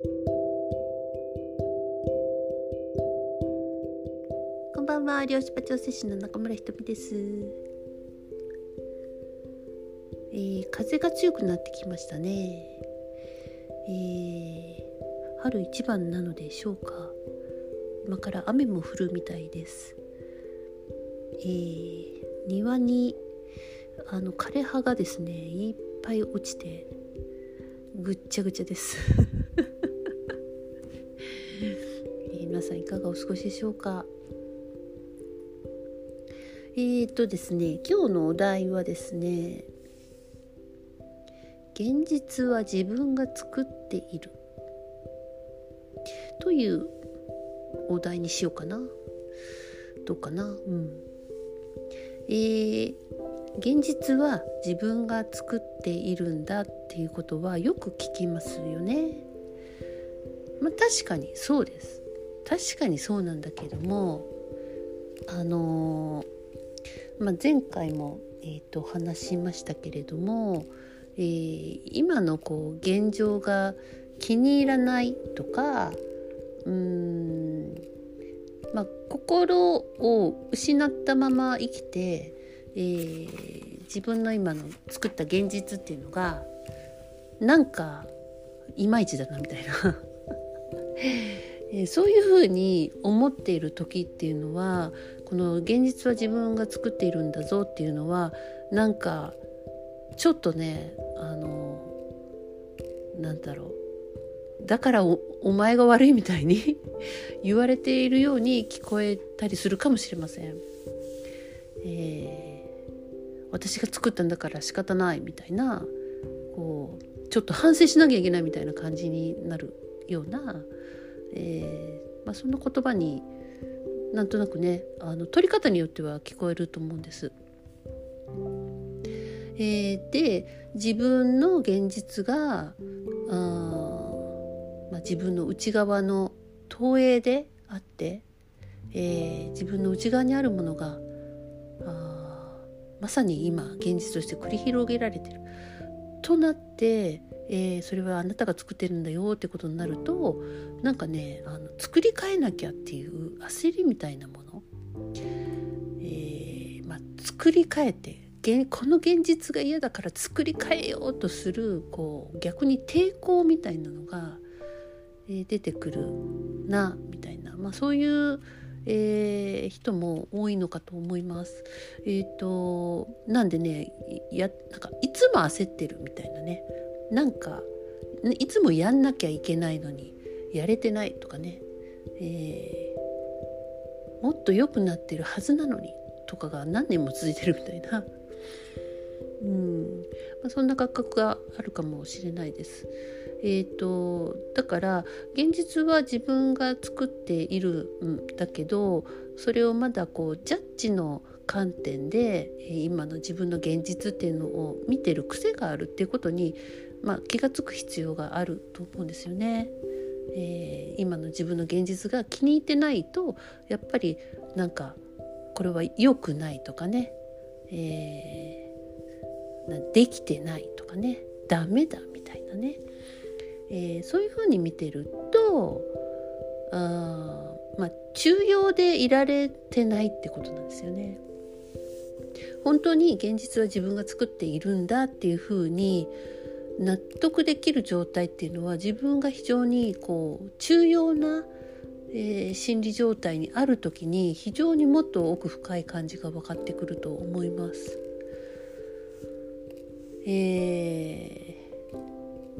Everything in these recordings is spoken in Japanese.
こんばんは漁師場調整師の中村ひとみです、えー、風が強くなってきましたね、えー、春一番なのでしょうか。今から雨も降るみたいです、えー、庭にあの枯葉がですねいっぱい落ちてぐっちゃぐちゃです。かがお過ごしでしょうか？えーとですね今日のお題はですね現実は自分が作っているというお題にしようかなどうかな？うんえー、現実は自分が作っているんだっていうことはよく聞きますよね。まあ、確かにそうです。確かにそうなんだけどもあのー、まあ、前回も、えーと、話しましたけれども、えー、今のこう現状が気に入らないとかうーん、まあ、心を失ったまま生きてえー、自分の今の作った現実っていうのがなんかいまいちだなみたいな。え、そういうふうに思っている時っていうのはこの現実は自分が作っているんだぞっていうのはなんかちょっとねあのなんだろうだからお前が悪いみたいに 言われているように聞こえたりするかもしれません。えー私が作ったんだから仕方ないみたいなこうちょっと反省しなきゃいけないみたいな感じになるような、えーまあ、そんな言葉になんとなくねあの取り方によっては聞こえると思うんです。えー、で自分の現実があ、まあ、自分の内側の投影であって、えー、自分の内側にあるものがあまさに今現実として繰り広げられてるとなって、えー、それはあなたが作ってるんだよってことになるとなんかねあの作り変えなきゃっていう焦りみたいなもの、えー、まあ、作り変えてこの現実が嫌だから作り変えようとするこう逆に抵抗みたいなのが、えー、出てくるなみたいな、まあ、そういうえー、人も多いのかと思います。えっ、ー、となんでねやなんかいつも焦ってるみたいなね。なんかいつもやんなきゃいけないのにやれてないとかね、えー、もっと良くなってるはずなのにとかが何年も続いてるみたいな。うんまあ、そんな感覚があるかもしれないです。えーと、だから現実は自分が作っているんだけどそれをまだこうジャッジの観点で今の自分の現実っていうのを見てる癖があるっていうことに、まあ、気が付く必要があると思うんですよね。えー、今の自分の現実が気に入ってないとやっぱりなんかこれは良くないとかね、えー、できてないとかねダメだみたいなねえー、そういうふうに見てるとあまあ中庸でいられてないってことなんですよね。本当に現実は自分が作っているんだっていうふうに納得できる状態っていうのは自分が非常にこう重要な、えー、心理状態にある時に非常にもっと奥深い感じが分かってくると思います。えー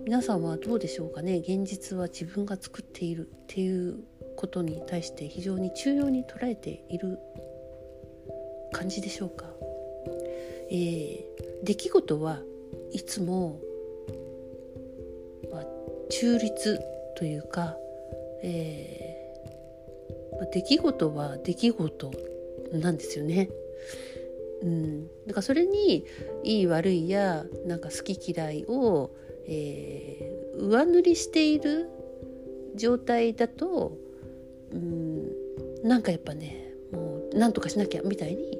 皆さんはどうでしょうかね現実は自分が作っているっていうことに対して非常に重要に捉えている感じでしょうか、えー、出来事はいつも、中立というか、えーまあ、出来事は出来事なんですよね。うん、だからそれにいい悪いやなんか好き嫌いをえー、上塗りしている状態だとうんなんかやっぱねもうなんとかしなきゃみたいに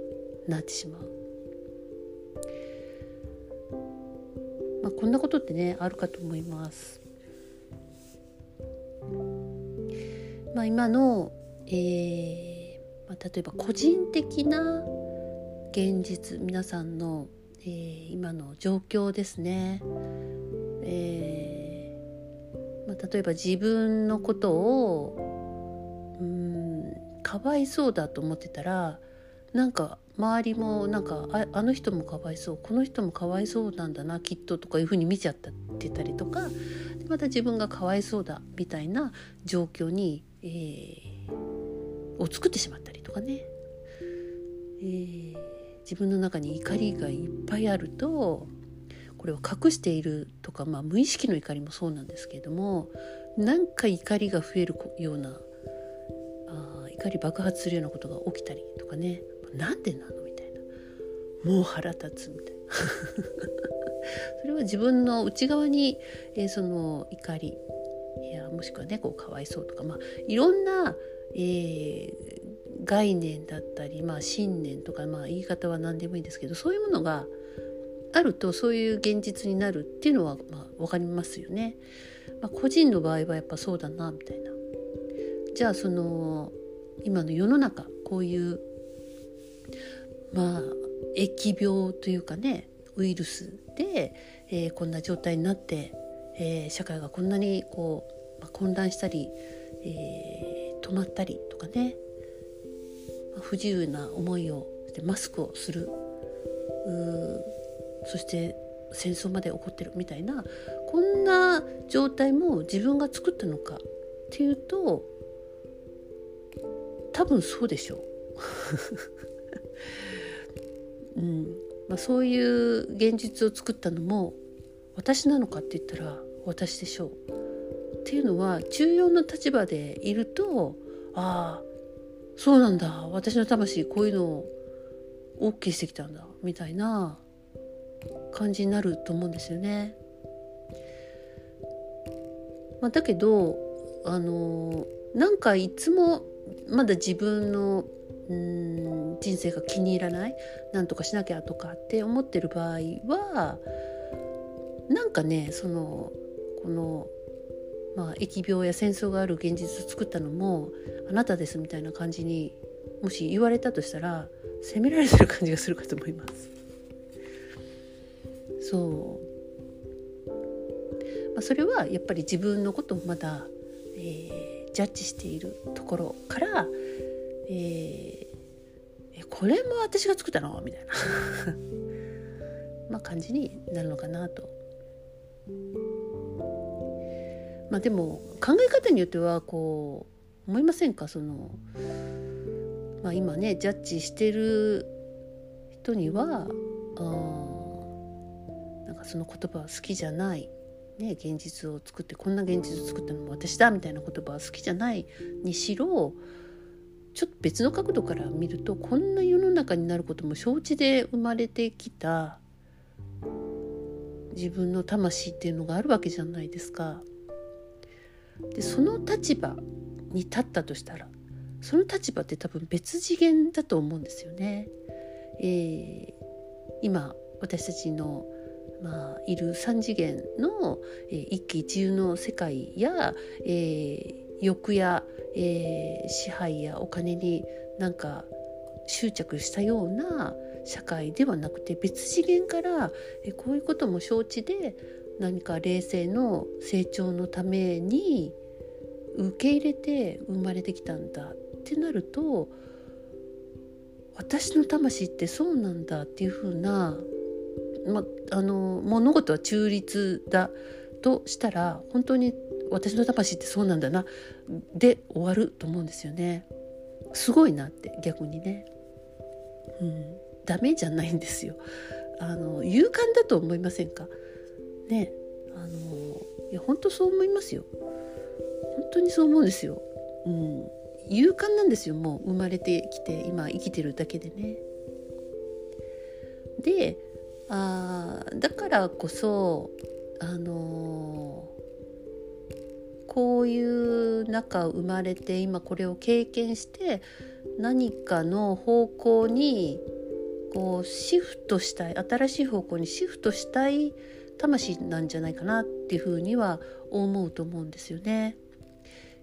なってしまう。まあ、こんなことってねあるかと思います。まあ、今の、えーまあ、例えば個人的な現実皆さんの、えー、今の状況ですね。えーまあ、例えば自分のことをうんかわいそうだと思ってたらなんか周りもなんかああの人もかわいそうこの人もかわいそうなんだなきっととかいうふうに見ちゃってたりとかまた自分がかわいそうだみたいな状況に、えー、を作ってしまったりとかね、えー、自分の中に怒りがいっぱいあるとこれを隠しているとか、まあ、無意識の怒りもそうなんですけれどもなんか怒りが増えるようなあ怒り爆発するようなことが起きたりとかね。なんでなのみたいな。もう腹立つみたいな。それは自分の内側に、えー、その怒りもしくはねこうかわいそうとか、まあ、いろんな、えー、概念だったり、まあ、信念とか、まあ、言い方は何でもいいんですけどそういうものがあるとそういう現実になるっていうのは、まあ、分かりますよね。まあ、個人の場合はやっぱそうだなみたいな。じゃあその今の世の中こういうまあ疫病というかねウイルスで、えー、こんな状態になって、えー、社会がこんなにこう、まあ、混乱したり、えー、止まったりとかね、まあ、不自由な思いをしてマスクをするそして戦争まで起こってるみたいなこんな状態も自分が作ったのかっていうと多分そうでしょう。うんまあ、そういう現実を作ったのも私なのかって言ったら私でしょう。っていうのは重要な立場でいるとああそうなんだ私の魂こういうのを OK してきたんだみたいな感じになると思うんですよね。まあ、だけどあのなんかいつもまだ自分のうん人生が気に入らないなんとかしなきゃとかって思ってる場合はなんかねそのこの、まあ、疫病や戦争がある現実を作ったのもあなたですみたいな感じにもし言われたとしたら責められてる感じがするかと思います。そう、まあ、それはやっぱり自分のことをまだ、えー、ジャッジしているところから、えー、これも私が作ったの？みたいな まあ感じになるのかなと。まあでも考え方によってはこう思いませんか？その、まあ、今ねジャッジしてる人にはあなんかその言葉は好きじゃない、ね、現実を作ってこんな現実を作ったのも私だみたいな言葉は好きじゃないにしろちょっと別の角度から見るとこんな世の中になることも承知で生まれてきた自分の魂っていうのがあるわけじゃないですか。でその立場に立ったとしたらその立場って多分別次元だと思うんですよね。えー、今私たちのまあ、いる3次元の、えー、一喜一憂の世界や、えー、欲や、えー、支配やお金になんか執着したような社会ではなくて別次元からえこういうことも承知で何か冷静の成長のために受け入れて生まれてきたんだってなると私の魂ってそうなんだっていうふうな、ま、あの物事は中立だとしたら本当に私の魂ってそうなんだなで終わると思うんですよね。すごいなって逆にね。うん。ダメじゃないんですよ。あの勇敢だと思いませんか？ねあのいや本当そう思いますよ。本当にそう思うんですよ。うん。勇敢なんですよもう。生まれてきて今生きてるだけでね。であだからこそあのこういう中生まれて今これを経験して何かの方向にこうシフトしたい新しい方向にシフトしたい魂なんじゃないかなっていうふうには思うと思うんですよね。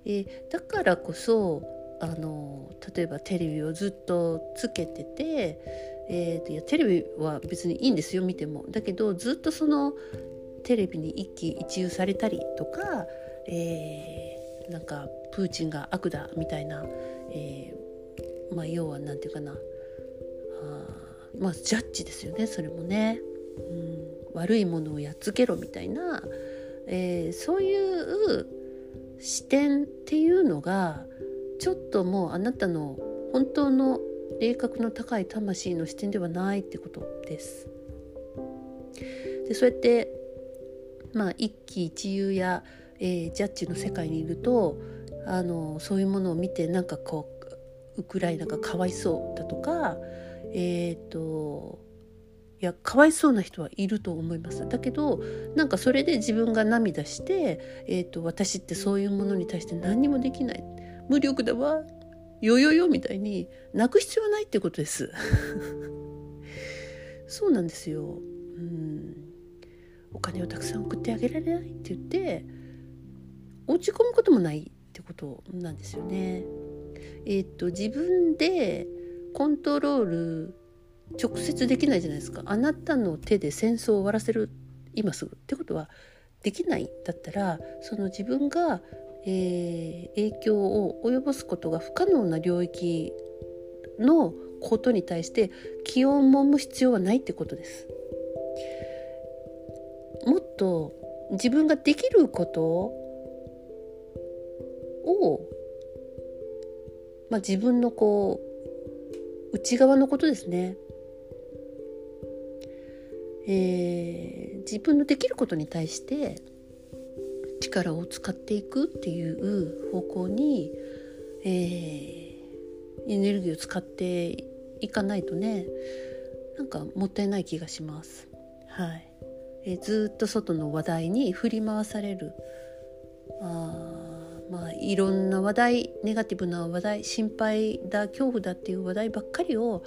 え、だからこそあの例えばテレビをずっとつけてて、えー、いやテレビは別にいいんですよ見ても。だけどずっとそのテレビに一喜一憂されたりとか、えー、なんかプーチンが悪だみたいな、えー、まあ要は何て言うかなあまあジャッジですよねそれもね、うん、悪いものをやっつけろみたいな、えー、そういう視点っていうのがちょっともうあなたの本当の霊格の高い魂の視点ではないってことです。でそうやってまあ一喜一憂や、えー、ジャッジの世界にいるとあのそういうものを見てなんかこうウクライナがかわいそうだとかえっ、ー、といやかわいそうな人はいると思います。だけどなんかそれで自分が涙して、えーと、と私ってそういうものに対して何にもできない。無力だわ。よよよみたいに泣く必要はないってことです。そうなんですよ。うん。お金をたくさん送ってあげられないって言って落ち込むこともないってことなんですよね。えっ、と自分でコントロール直接できないじゃないですか。あなたの手で戦争を終わらせる。今すぐ。ってことはできないだったらその自分が、えー、影響を及ぼすことが不可能な領域のことに対して気を揉む必要はないってことです。もっと自分ができることを、まあ、自分のこう内側のことですね、えー、自分のできることに対して力を使っていくっていう方向に、えー、エネルギーを使っていかないとねなんかもったいない気がします。はいえずっと外の話題に振り回されるあまあいろんな話題ネガティブな話題心配だ恐怖だっていう話題ばっかりを、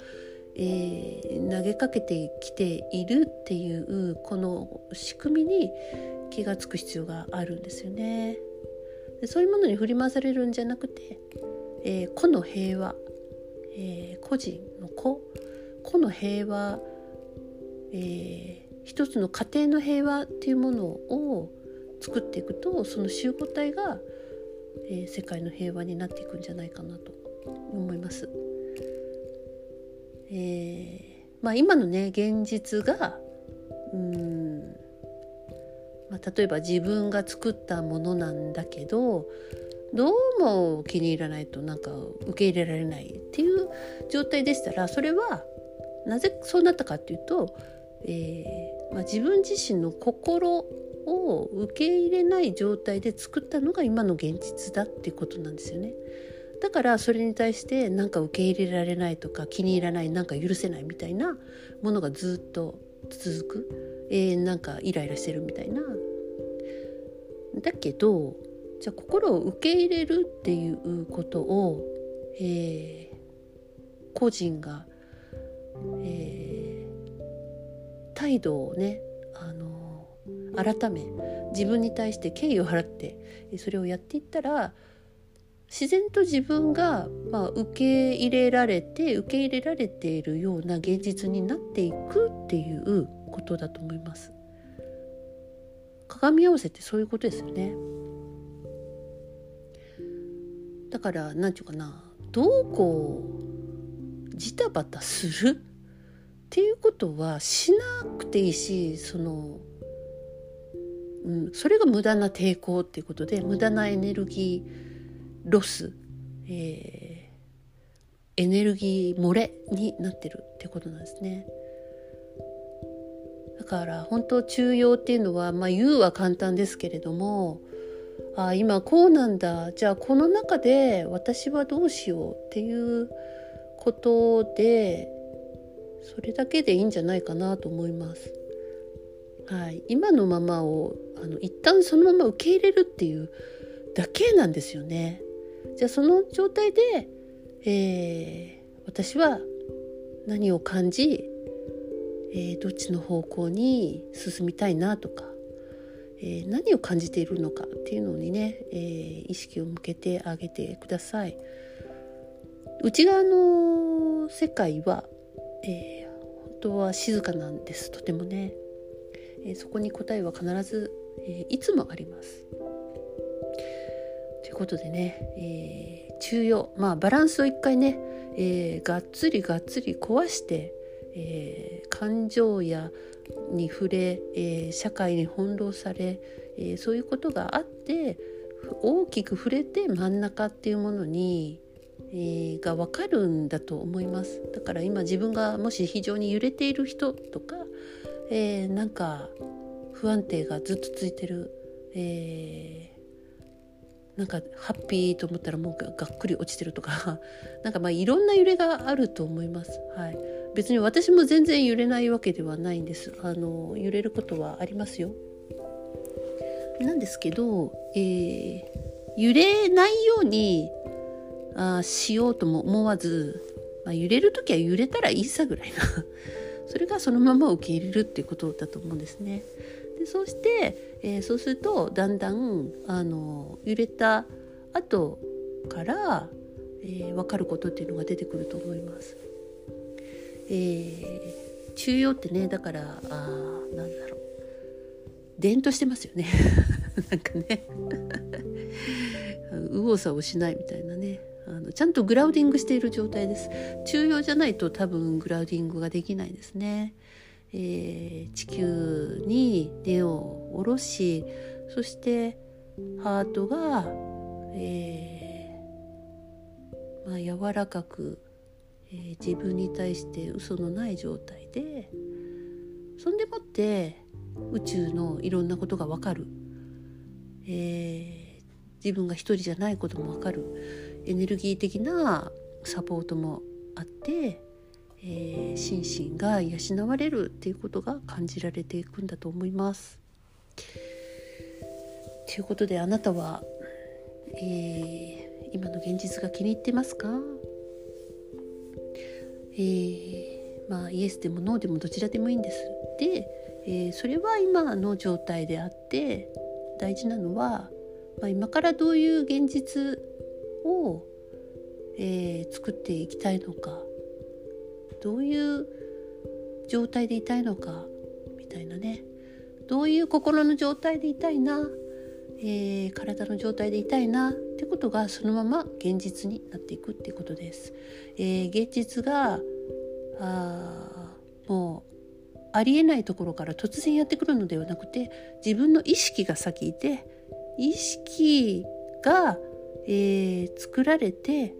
えー、投げかけてきているっていうこの仕組みに気が付く必要があるんですよね。でそういうものに振り回されるんじゃなくて、えー、個の平和、えー、個人の個個の平和、えー一つの家庭の平和っていうものを作っていくとその集合体が、えー、世界の平和になっていくんじゃないかなと思います。えー、まあ、今のね現実がうん、まあ、例えば自分が作ったものなんだけどどうも気に入らないとなんか受け入れられないっていう状態でしたらそれはなぜそうなったかっていうとえー、まあ、自分自身の心を受け入れない状態で作ったのが今の現実だっていうことなんですよね。だからそれに対して何か受け入れられないとか気に入らないなんか許せないみたいなものがずっと続く、えー、なんかイライラしてるみたいな。だけどじゃあ心を受け入れるっていうことを、えー、個人が、えー態度をねあの改め自分に対して敬意を払ってそれをやっていったら自然と自分が、まあ、受け入れられて受け入れられているような現実になっていくっていうことだと思います。鏡合わせってそういうことですよね。だから何て言うかなどうこうジタバタする？っていうことはしなくていいしその、うん、それが無駄な抵抗っていうことで無駄なエネルギーロス、えー、エネルギー漏れになってるってことなんですね。だから本当中庸っていうのは、まあ、言うは簡単ですけれどもあ今こうなんだじゃあこの中で私はどうしようっていうことでそれだけでいいんじゃないかなと思います。はい、今のままをあの一旦そのまま受け入れるっていうだけなんですよね。じゃあその状態で、えー、私は何を感じ、えー、どっちの方向に進みたいなとか、えー、何を感じているのかっていうのにね、えー、意識を向けてあげてください。内側の世界は、え、本当は静かなんですとてもね、えそこに答えは必ず、えいつもあります。ということでね、え中庸まあバランスを一回ね、えがっつりがっつり壊して、え感情やに触れ、えー、社会に翻弄され、えー、そういうことがあって大きく触れて真ん中っていうものに、えー、が分かるんだと思います。だから今自分がもし非常に揺れている人とか、えー、なんか不安定がずっと続いてる、え、なんかハッピーと思ったらもうがっくり落ちてるとか なんかまあいろんな揺れがあると思います。はい別に私も全然揺れないわけではないんですあの揺れることはありますよなんですけど、えー、揺れないようにあしようとも思わず、まあ、揺れる時は揺れたらいいさぐらいな それがそのまま受け入れるっていうことだと思うんですね。でそうして、えー、そうするとだんだんあの揺れた後から、えー、分かることっていうのが出てくると思います。えー、中庸ってねだからあなんだろう。伝統してますよね。なんかね。右往左往しないみたいなね。あのちゃんとグラウディングしている状態です。中庸じゃないと多分グラウディングができないですね、えー、地球に根を下ろしそしてハートが、えーまあ、柔らかくえー、自分に対して嘘のない状態でそんでもって宇宙のいろんなことが分かる、えー、自分が一人じゃないことも分かる。エネルギー的なサポートもあって、えー、心身が養われるっていうことが感じられていくんだと思います。ということであなたは、えー、今の現実が気に入ってますか？えー、まあイエスでもノーでもどちらでもいいんです。で、えー、それは今の状態であって大事なのは、まあ、今からどういう現実を、えー、作っていきたいのかどういう状態でいたいのかみたいなね。どういう心の状態でいたいな、えー、体の状態でいたいな？ってことがそのまま現実になっていくっていうことです。えー、現実があもうありえないところから突然やってくるのではなくて自分の意識が先いて意識が、えー、作られて、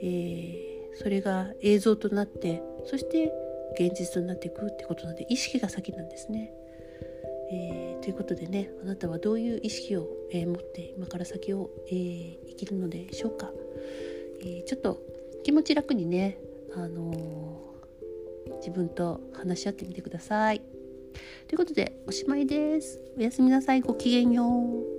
えー、それが映像となってそして現実となっていくってことなので意識が先なんですね。えー、ということでねあなたはどういう意識を、えー、持って今から先を、えー、生きるのでしょうか、えちょっと気持ち楽にね、あの自分と話し合ってみてください。ということでおしまいです。おやすみなさい。ごきげんよう。